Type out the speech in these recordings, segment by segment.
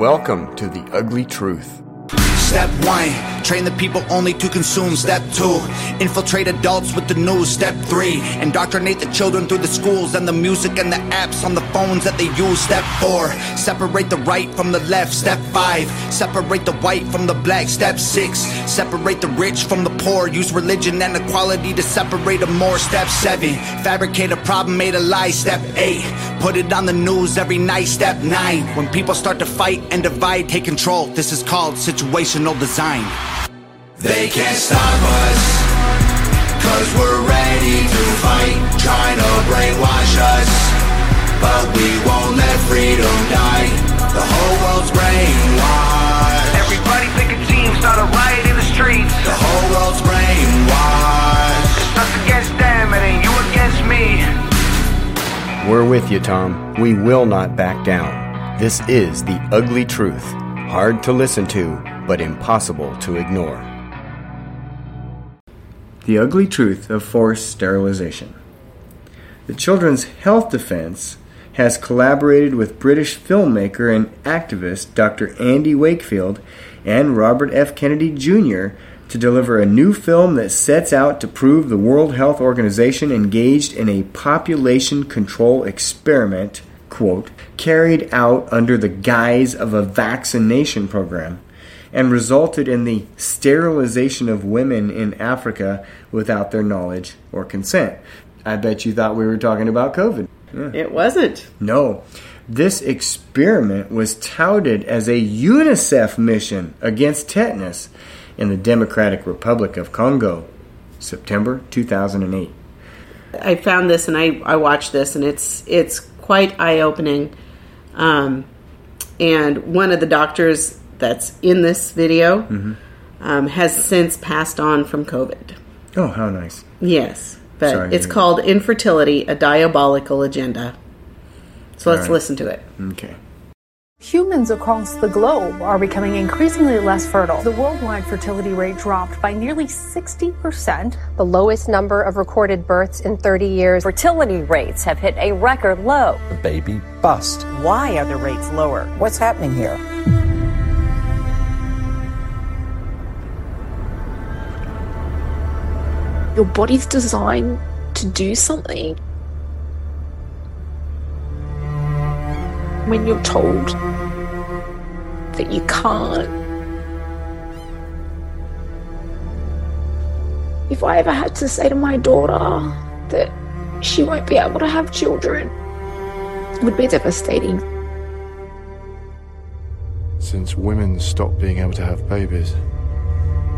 Welcome to the ugly truth. Step one, train the people only to consume. Step two, infiltrate adults with the news. Step three, indoctrinate the children through the schools and the music and the apps on the phones that they use. Step four, separate the right from the left. Step five, separate the white from the black. Step six, separate the rich from the poor. Use religion and equality to separate them more. Step seven, fabricate a problem, made a lie. Step eight, put it on the news every night. Step nine, when people start to fight and divide, take control. This is called situational design. They can't stop us, cause we're ready to fight, trying to brainwash us. But we won't let freedom die. The whole world's brainwashed. Everybody pick a team, start a riot in the streets. The whole world's brainwashed. It's us against them, it ain't you against me. We're with you, Tom. We will not back down. This is the ugly truth. Hard to listen to, but impossible to ignore. The ugly truth of forced sterilization. The Children's Health Defense has collaborated with British filmmaker and activist Dr. Andy Wakefield and Robert F. Kennedy Jr. to deliver a new film that sets out to prove the World Health Organization engaged in a population control experiment, quote, carried out under the guise of a vaccination program and resulted in the sterilization of women in Africa without their knowledge or consent. I bet you thought we were talking about COVID. Yeah. It wasn't. No. This experiment was touted as a UNICEF mission against tetanus in the Democratic Republic of Congo, September 2008. I found this and I, I watched this and it's it's quite eye opening. Um, and one of the doctors that's in this video Mm-hmm. um, has since passed on from COVID. Oh, how nice. Yes, but Sorry it's called Infertility: A Diabolical Agenda. So let's right. listen to it. Okay. Humans across the globe are becoming increasingly less fertile. The worldwide fertility rate dropped by nearly 60%. the lowest number of recorded births in 30 years. Fertility rates have hit a record low. the baby bust. Why are the rates lower? What's happening here? your body's designed to do something. When you're told that you can't. If I ever had to say to my daughter that she won't be able to have children, it would be devastating. Since women stop being able to have babies,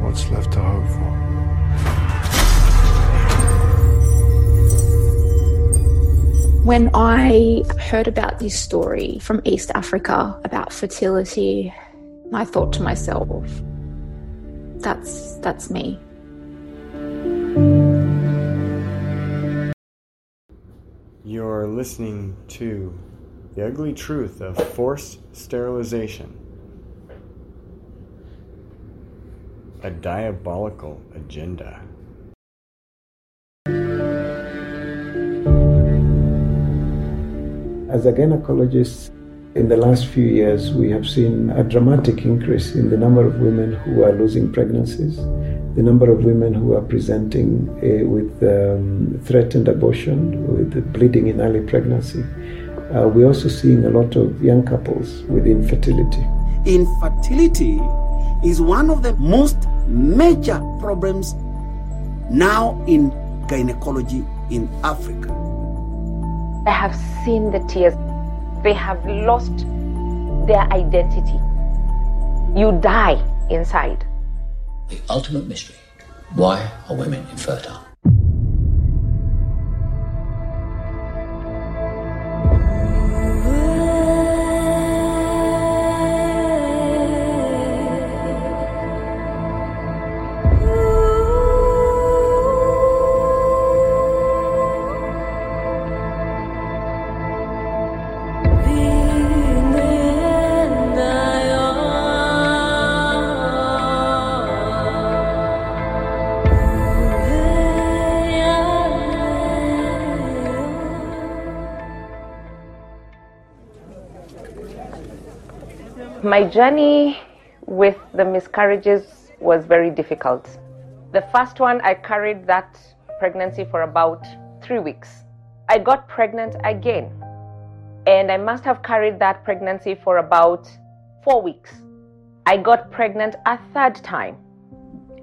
what's left to hope for? When I heard about this story from East Africa about fertility, I thought to myself, that's that's me. You're listening to The Ugly Truth of Forced Sterilization. A diabolical agenda. As a gynecologist, in the last few years, we have seen a dramatic increase in the number of women who are losing pregnancies, the number of women who are presenting uh, with um, threatened abortion, with bleeding in early pregnancy. Uh, we're also seeing a lot of young couples with infertility. Infertility is one of the most major problems now in gynecology in Africa. They have seen the tears. They have lost their identity. You die inside. The ultimate mystery. Why are women infertile? My journey with the miscarriages was very difficult. The first one, I carried that pregnancy for about three weeks. I got pregnant again, and I must have carried that pregnancy for about four weeks. I got pregnant a third time,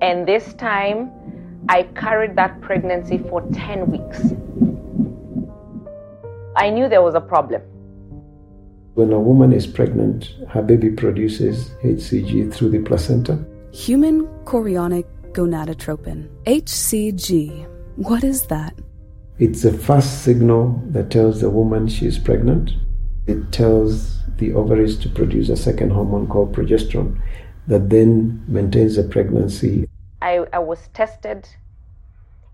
and this time I carried that pregnancy for 10 weeks. I knew there was a problem. When a woman is pregnant, her baby produces HCG through the placenta. Human chorionic gonadotropin, HCG. What is that? It's the first signal that tells the woman she is pregnant. It tells the ovaries to produce a second hormone called progesterone that then maintains the pregnancy. I, I was tested,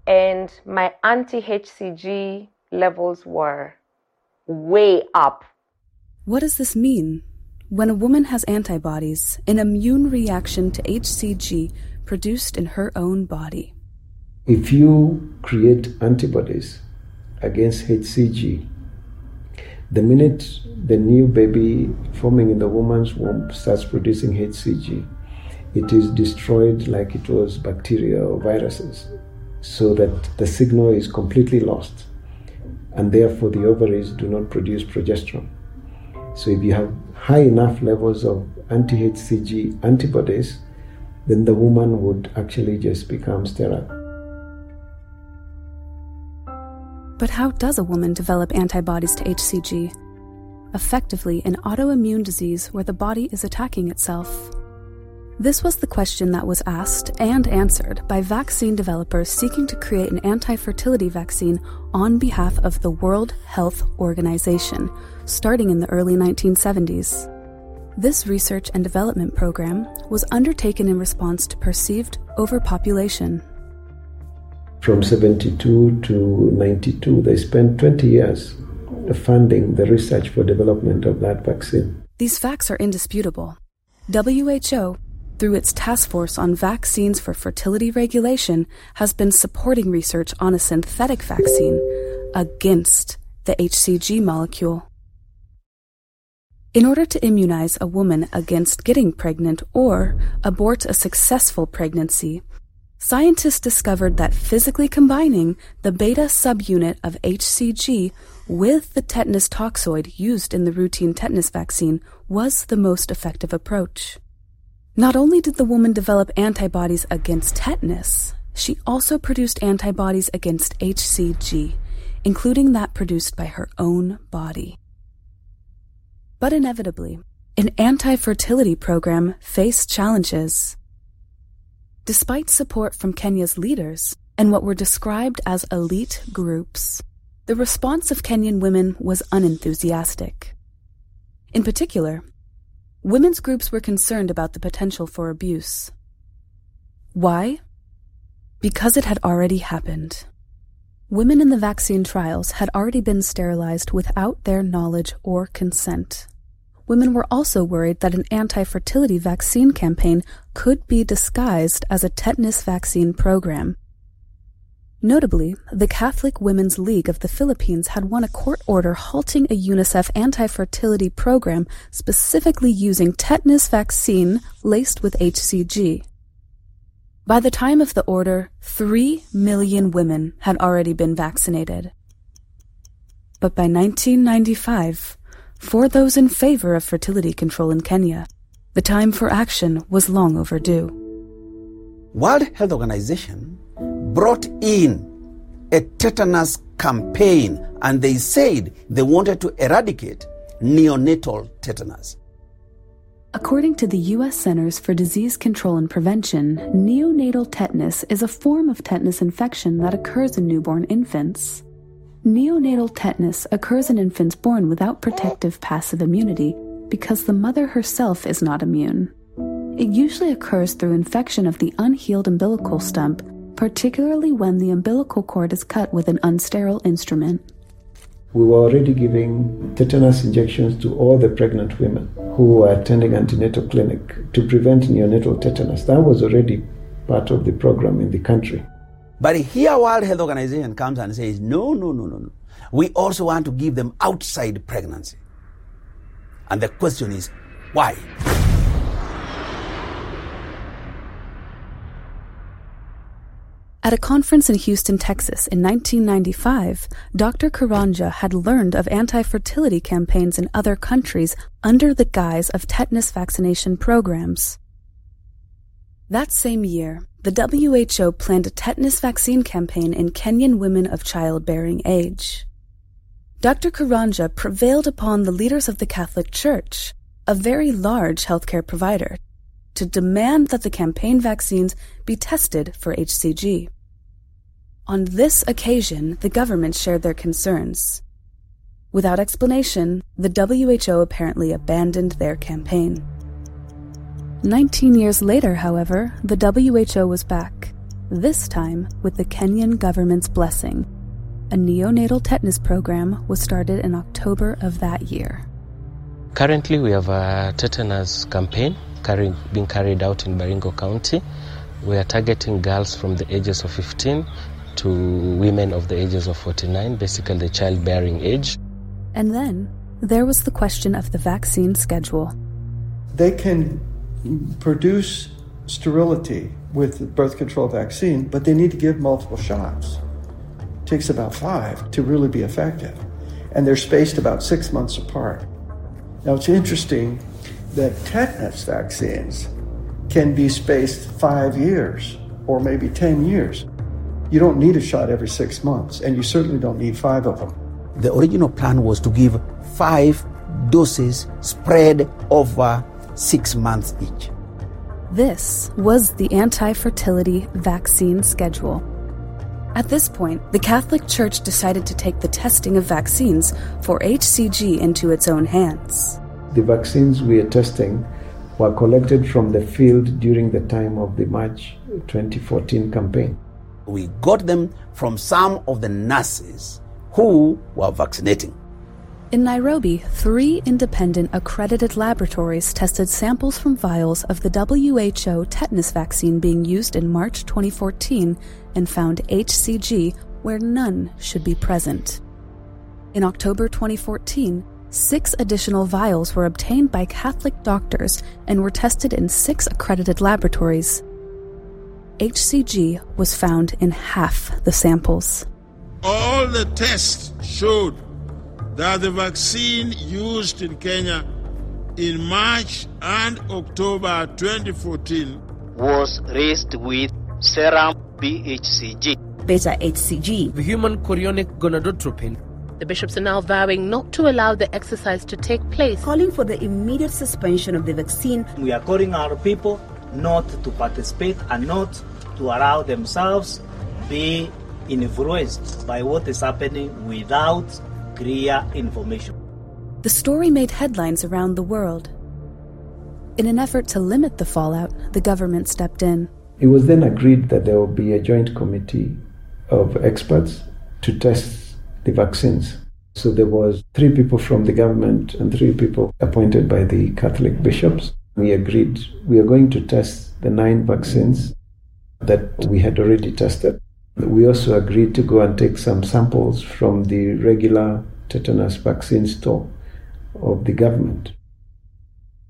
and my anti HCG levels were way up. What does this mean? When a woman has antibodies, an immune reaction to HCG produced in her own body. If you create antibodies against HCG, the minute the new baby forming in the woman's womb starts producing HCG, it is destroyed like it was bacteria or viruses, so that the signal is completely lost, and therefore the ovaries do not produce progesterone. So if you have high enough levels of anti HCG antibodies, then the woman would actually just become sterile. But how does a woman develop antibodies to HCG? Effectively, an autoimmune disease where the body is attacking itself. This was the question that was asked and answered by vaccine developers seeking to create an anti fertility vaccine on behalf of the World Health Organization, starting in the early 1970s. This research and development program was undertaken in response to perceived overpopulation. From 72 to 92, they spent 20 years funding the research for development of that vaccine. These facts are indisputable. WHO, through its task force on vaccines for fertility regulation, has been supporting research on a synthetic vaccine against the HCG molecule. In order to immunize a woman against getting pregnant or abort a successful pregnancy, scientists discovered that physically combining the beta subunit of HCG with the tetanus toxoid used in the routine tetanus vaccine was the most effective approach. Not only did the woman develop antibodies against tetanus, she also produced antibodies against HCG, including that produced by her own body. But inevitably, an anti fertility program faced challenges. Despite support from Kenya's leaders and what were described as elite groups, the response of Kenyan women was unenthusiastic. In particular, women's groups were concerned about the potential for abuse. Why? Because it had already happened. Women in the vaccine trials had already been sterilized without their knowledge or consent. Women were also worried that an anti fertility vaccine campaign could be disguised as a tetanus vaccine program. Notably, the Catholic Women's League of the Philippines had won a court order halting a UNICEF anti fertility program specifically using tetanus vaccine laced with HCG. By the time of the order, 3 million women had already been vaccinated. But by 1995, for those in favor of fertility control in Kenya, the time for action was long overdue. World Health Organization brought in a tetanus campaign and they said they wanted to eradicate neonatal tetanus. According to the U.S. Centers for Disease Control and Prevention, neonatal tetanus is a form of tetanus infection that occurs in newborn infants. Neonatal tetanus occurs in infants born without protective passive immunity because the mother herself is not immune. It usually occurs through infection of the unhealed umbilical stump, particularly when the umbilical cord is cut with an unsterile instrument. We were already giving tetanus injections to all the pregnant women who were attending antenatal clinic to prevent neonatal tetanus. That was already part of the program in the country. But here World Health Organization comes and says, no, no, no, no, no. We also want to give them outside pregnancy. And the question is, why? At a conference in Houston, Texas in 1995, Dr. Karanja had learned of anti fertility campaigns in other countries under the guise of tetanus vaccination programs. That same year, the WHO planned a tetanus vaccine campaign in Kenyan women of childbearing age. Dr. Karanja prevailed upon the leaders of the Catholic Church, a very large healthcare provider, to demand that the campaign vaccines be tested for HCG. On this occasion, the government shared their concerns. Without explanation, the WHO apparently abandoned their campaign. Nineteen years later, however, the WHO was back, this time with the Kenyan government's blessing. A neonatal tetanus program was started in October of that year. Currently, we have a tetanus campaign carrying, being carried out in Baringo County. We are targeting girls from the ages of 15 to women of the ages of 49, basically the childbearing age. And then there was the question of the vaccine schedule. They can produce sterility with the birth control vaccine, but they need to give multiple shots. It takes about five to really be effective. And they're spaced about six months apart. Now, it's interesting that tetanus vaccines can be spaced five years or maybe 10 years. You don't need a shot every six months, and you certainly don't need five of them. The original plan was to give five doses spread over six months each. This was the anti fertility vaccine schedule. At this point, the Catholic Church decided to take the testing of vaccines for HCG into its own hands. The vaccines we are testing were collected from the field during the time of the March 2014 campaign. We got them from some of the nurses who were vaccinating. In Nairobi, three independent accredited laboratories tested samples from vials of the WHO tetanus vaccine being used in March 2014 and found HCG where none should be present. In October 2014, six additional vials were obtained by Catholic doctors and were tested in six accredited laboratories. HCG was found in half the samples. All the tests showed that the vaccine used in Kenya in March and October 2014 was raised with serum BHCG. Beta HCG. The human chorionic gonadotropin. The bishops are now vowing not to allow the exercise to take place, calling for the immediate suspension of the vaccine. We are calling our people not to participate and not to allow themselves be influenced by what is happening without clear information. The story made headlines around the world. In an effort to limit the fallout, the government stepped in. It was then agreed that there will be a joint committee of experts to test the vaccines. So there was three people from the government and three people appointed by the Catholic bishops. We agreed we are going to test the nine vaccines that we had already tested. We also agreed to go and take some samples from the regular tetanus vaccine store of the government.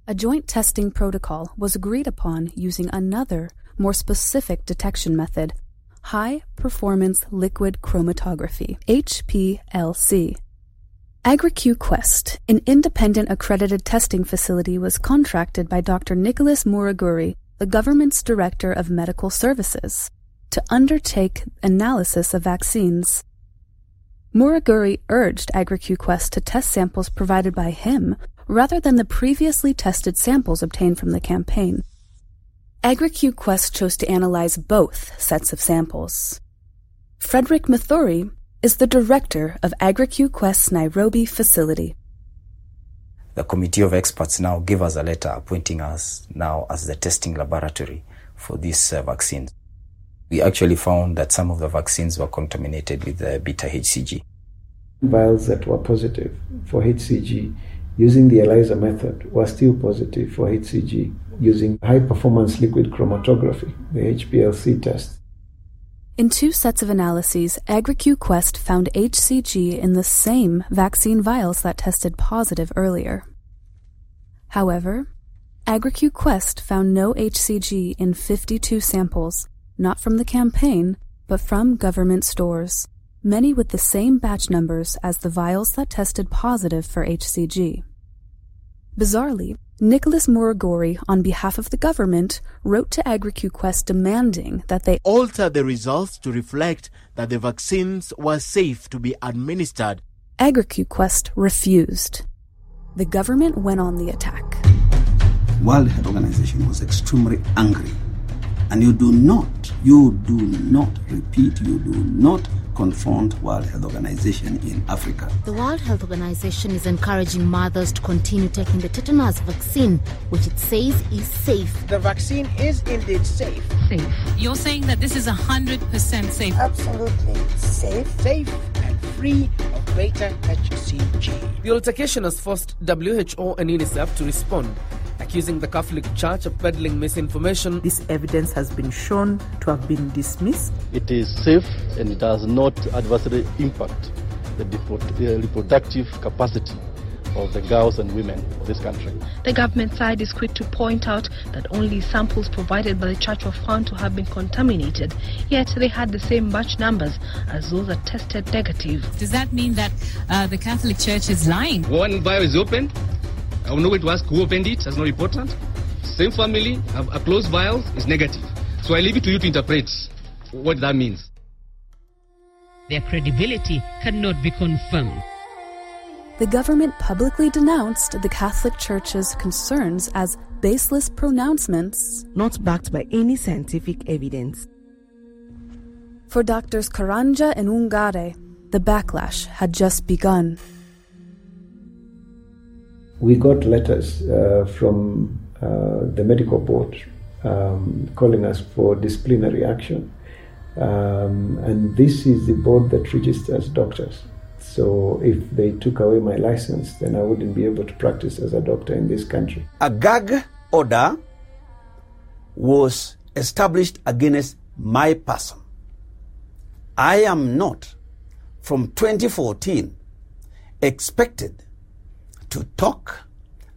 A joint testing protocol was agreed upon using another, more specific detection method high performance liquid chromatography, HPLC. AgriQ Quest, an independent accredited testing facility, was contracted by Dr. Nicholas Muraguri, the government's director of medical services to undertake analysis of vaccines. Muraguri urged AgriQ Quest to test samples provided by him rather than the previously tested samples obtained from the campaign. AgriQ Quest chose to analyze both sets of samples. Frederick Mathuri is the director of AgriQ Quest's Nairobi facility. The committee of experts now gave us a letter appointing us now as the testing laboratory for these uh, vaccines we actually found that some of the vaccines were contaminated with the beta HCG. Vials that were positive for HCG using the ELISA method were still positive for HCG using high performance liquid chromatography, the HPLC test. In two sets of analyses, AgriQ Quest found HCG in the same vaccine vials that tested positive earlier. However, AgriQ Quest found no HCG in 52 samples not from the campaign, but from government stores, many with the same batch numbers as the vials that tested positive for HCG. Bizarrely, Nicholas Muraguri, on behalf of the government, wrote to AgriQQuest demanding that they alter the results to reflect that the vaccines were safe to be administered. AgriQQuest refused. The government went on the attack. World Health Organization was extremely angry. And you do not, you do not, repeat, you do not confront World Health Organization in Africa. The World Health Organization is encouraging mothers to continue taking the tetanus vaccine, which it says is safe. The vaccine is indeed safe. Safe. You're saying that this is 100% safe? Absolutely safe. Safe and free of beta HCG. The altercation has forced WHO and UNICEF to respond accusing the Catholic Church of peddling misinformation. This evidence has been shown to have been dismissed. It is safe and it does not adversely impact the reproductive capacity of the girls and women of this country. The government side is quick to point out that only samples provided by the church were found to have been contaminated, yet they had the same batch numbers as those that tested negative. Does that mean that uh, the Catholic Church is lying? One vial is opened, I will know where to ask who opened it, that's not important. Same family, a closed vial is negative. So I leave it to you to interpret what that means. Their credibility cannot be confirmed. The government publicly denounced the Catholic Church's concerns as baseless pronouncements, not backed by any scientific evidence. For doctors Karanja and Ngare, the backlash had just begun we got letters uh, from uh, the medical board um, calling us for disciplinary action. Um, and this is the board that registers doctors. So if they took away my license, then I wouldn't be able to practice as a doctor in this country. A gag order was established against my person. I am not, from 2014, expected to talk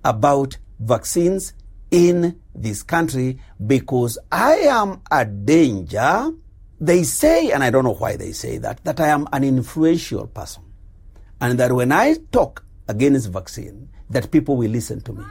about vaccines in this country because I am a danger. They say, and I don't know why they say that, that I am an influential person. And that when I talk against vaccine, that people will listen to me.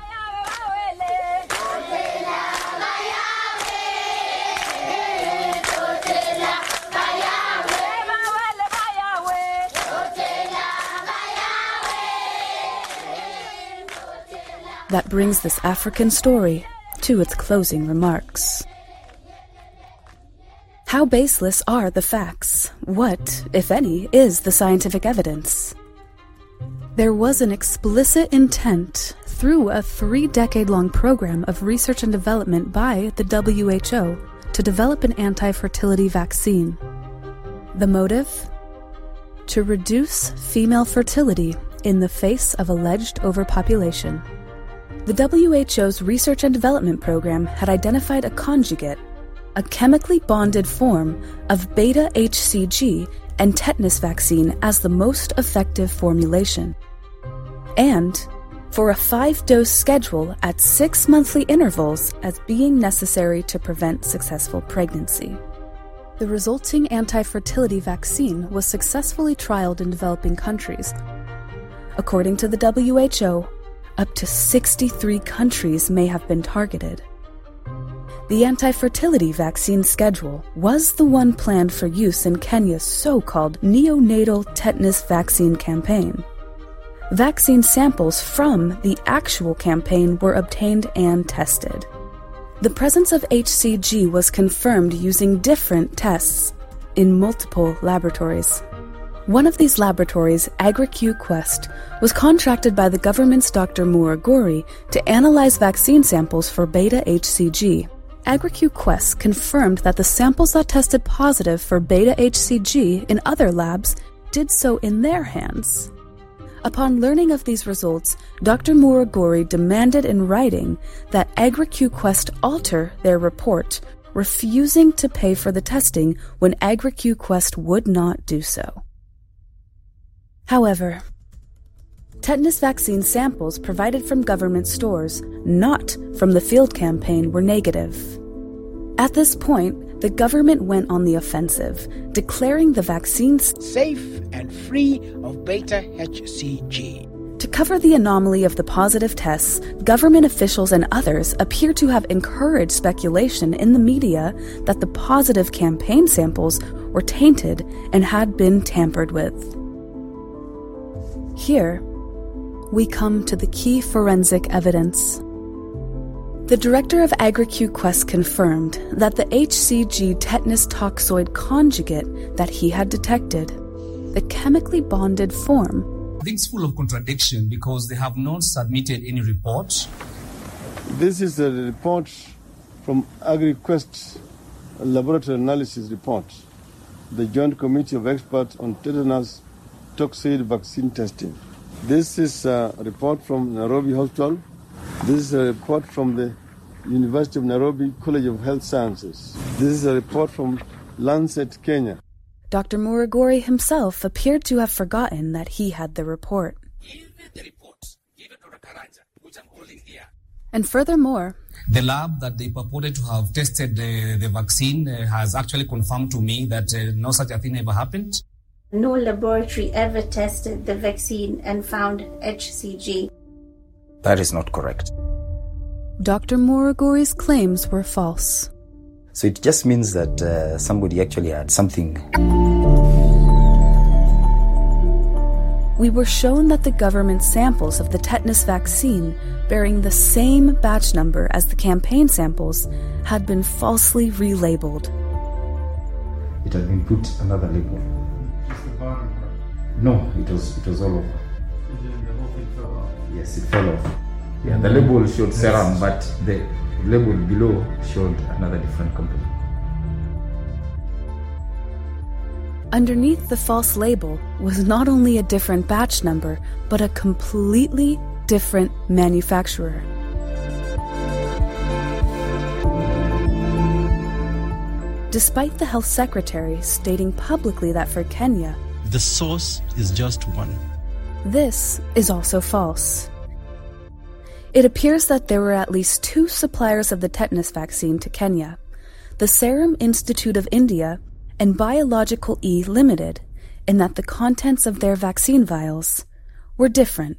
That brings this African story to its closing remarks. How baseless are the facts? What, if any, is the scientific evidence? There was an explicit intent through a three decade long program of research and development by the WHO to develop an anti fertility vaccine. The motive? To reduce female fertility in the face of alleged overpopulation. The WHO's research and development program had identified a conjugate, a chemically bonded form of beta HCG and tetanus vaccine as the most effective formulation. And for a five dose schedule at six monthly intervals as being necessary to prevent successful pregnancy. The resulting anti fertility vaccine was successfully trialed in developing countries. According to the WHO, up to 63 countries may have been targeted. The anti fertility vaccine schedule was the one planned for use in Kenya's so called neonatal tetanus vaccine campaign. Vaccine samples from the actual campaign were obtained and tested. The presence of HCG was confirmed using different tests in multiple laboratories. One of these laboratories, AgriQ Quest, was contracted by the government's Dr. Muraguri to analyze vaccine samples for beta HCG. AgriQ Quest confirmed that the samples that tested positive for beta HCG in other labs did so in their hands. Upon learning of these results, Dr. Muraguri demanded in writing that AgriQ Quest alter their report, refusing to pay for the testing when AgriQ Quest would not do so. However, tetanus vaccine samples provided from government stores, not from the field campaign, were negative. At this point, the government went on the offensive, declaring the vaccines safe and free of beta HCG. To cover the anomaly of the positive tests, government officials and others appear to have encouraged speculation in the media that the positive campaign samples were tainted and had been tampered with. Here, we come to the key forensic evidence. The director of AgriQ Quest confirmed that the HCG tetanus toxoid conjugate that he had detected, the chemically bonded form, I think it's full of contradiction because they have not submitted any report. This is a report from AgriQuest laboratory analysis report, the Joint Committee of Experts on Tetanus Toxoid Vaccine Testing. This is a report from Nairobi Hospital. This is a report from the University of Nairobi College of Health Sciences. This is a report from Lancet, Kenya. Dr. Muraguri himself appeared to have forgotten that he had the report. He made the report given to Karanja, which I'm holding here. And furthermore, The lab that they purported to have tested the, the vaccine uh, has actually confirmed to me that uh, no such a thing ever happened. No laboratory ever tested the vaccine and found HCG. That is not correct. Dr. Muraguri's claims were false. So it just means that uh, somebody actually had something. We were shown that the government samples of the tetanus vaccine, bearing the same batch number as the campaign samples, had been falsely relabeled. It had been put another label. No, it was it was all over. Yes, it fell off. Yeah, the mm. label showed serum, but the label below showed another different company. Underneath the false label was not only a different batch number, but a completely different manufacturer. Despite the health secretary stating publicly that for Kenya, The source is just one. this is also false. It appears that there were at least two suppliers of the tetanus vaccine to Kenya the Serum Institute of India and Biological E Limited, and that the contents of their vaccine vials were different.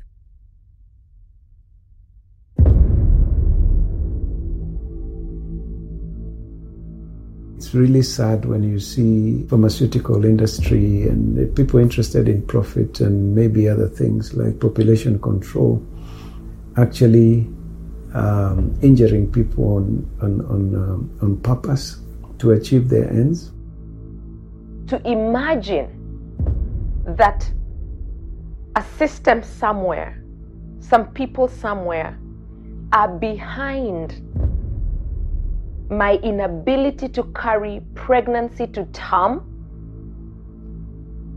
It's really sad when you see pharmaceutical industry and people interested in profit and maybe other things like population control actually um, injuring people on on on, um, on purpose to achieve their ends. To imagine that a system somewhere, some people somewhere, are behind my inability to carry pregnancy to term,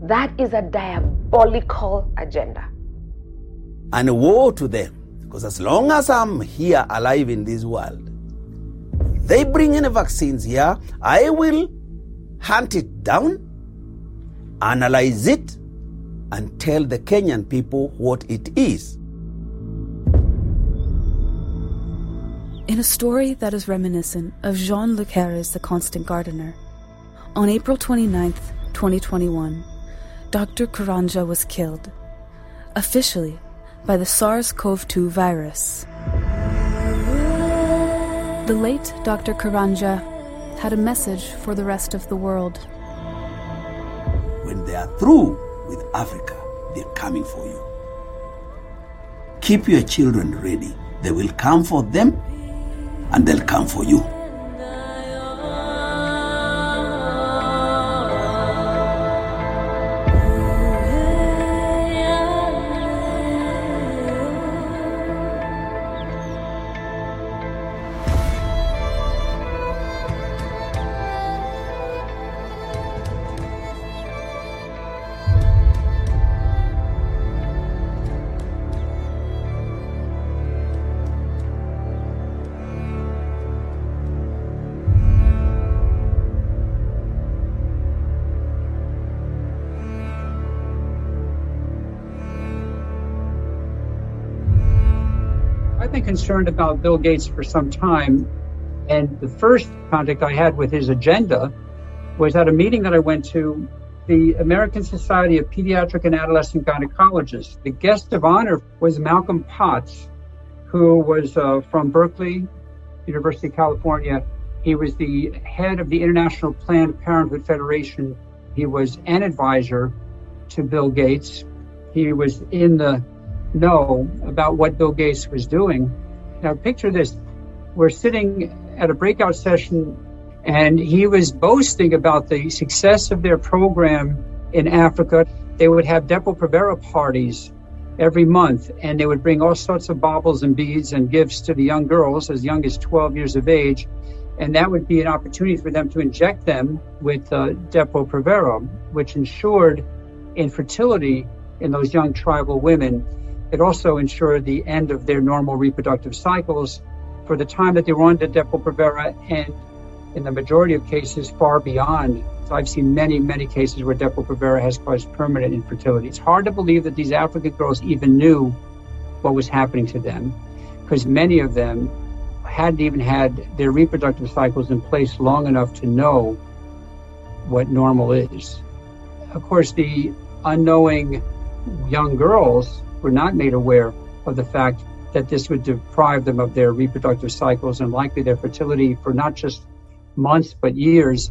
that is a diabolical agenda. And woe to them, because as long as I'm here alive in this world, they bring in vaccines here, I will hunt it down, analyze it, and tell the Kenyan people what it is. In a story that is reminiscent of Jean Le Carre's The Constant Gardener, on April 29, 2021, Dr. Karanja was killed, officially by the SARS CoV 2 virus. The late Dr. Karanja had a message for the rest of the world. When they are through with Africa, they're coming for you. Keep your children ready. They will come for them and they'll come for you. Concerned about Bill Gates for some time, And the first contact I had with his agenda was at a meeting that I went to, the American Society of Pediatric and Adolescent Gynecologists. The guest of honor was Malcolm Potts, who was uh, from Berkeley, University of California. He was the head of the International Planned Parenthood Federation. He was an advisor to Bill Gates. He was in the know about what Bill Gates was doing. Now, picture this we're sitting at a breakout session, and he was boasting about the success of their program in Africa. They would have Depo-Provera parties every month, and they would bring all sorts of baubles and beads and gifts to the young girls as young as 12 years of age. And that would be an opportunity for them to inject them with uh, Depo-Provera, which ensured infertility in those young tribal women. It also ensured the end of their normal reproductive cycles for the time that they were on Depo-Provera and in the majority of cases far beyond. So I've seen many, many cases where Depo-Provera has caused permanent infertility. It's hard to believe that these African girls even knew what was happening to them because many of them hadn't even had their reproductive cycles in place long enough to know what normal is. Of course, the unknowing young girls were not made aware of the fact that this would deprive them of their reproductive cycles and likely their fertility for not just months but years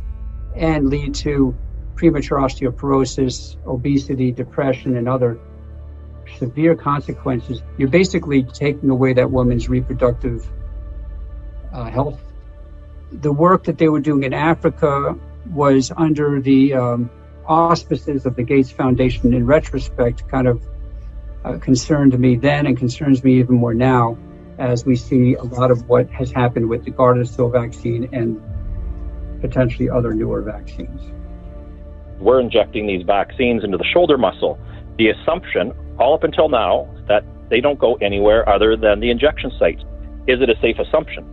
and lead to premature osteoporosis, obesity, depression, and other severe consequences. You're basically taking away that woman's reproductive uh, health. The work that they were doing in Africa was under the um, auspices of the Gates Foundation. In retrospect, kind of uh, concerned me then and concerns me even more now as we see a lot of what has happened with the Gardasil vaccine and potentially other newer vaccines. We're injecting these vaccines into the shoulder muscle. The assumption, all up until now, that they don't go anywhere other than the injection sites. Is it a safe assumption?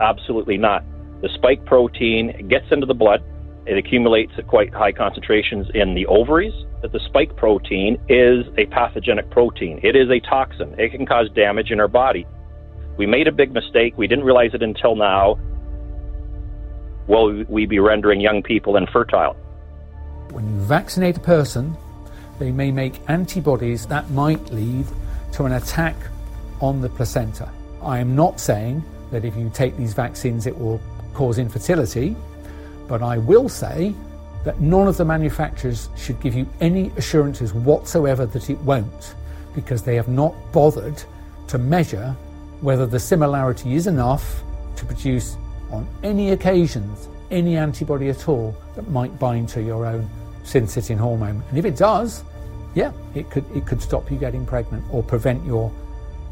Absolutely not. The spike protein gets into the blood. It accumulates at quite high concentrations in the ovaries. That the spike protein is a pathogenic protein. It is a toxin. It can cause damage in our body. We made a big mistake. We didn't realize it until now. Will we be rendering young people infertile? When you vaccinate a person, they may make antibodies that might lead to an attack on the placenta. I am not saying that if you take these vaccines it will cause infertility, but I will say that none of the manufacturers should give you any assurances whatsoever that it won't, because they have not bothered to measure whether the similarity is enough to produce on any occasions any antibody at all that might bind to your own syncytin hormone. And if it does, yeah, it could, it could stop you getting pregnant or prevent your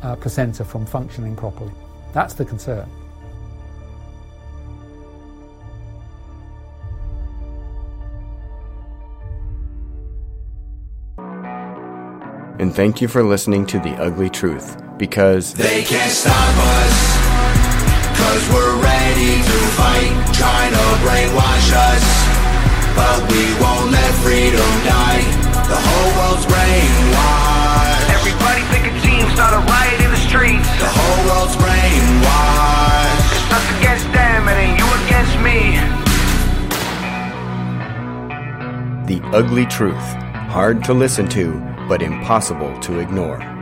uh, placenta from functioning properly. That's the concern. And thank you for listening to The Ugly Truth because they can't stop us. Cause we're ready to fight, trying to brainwash us. But we won't let freedom die. The whole world's brainwashed. Everybody pick a team, start a riot in the streets. The whole world's brainwashed. It's us against them, and then you against me. The Ugly Truth. Hard to listen to, but impossible to ignore.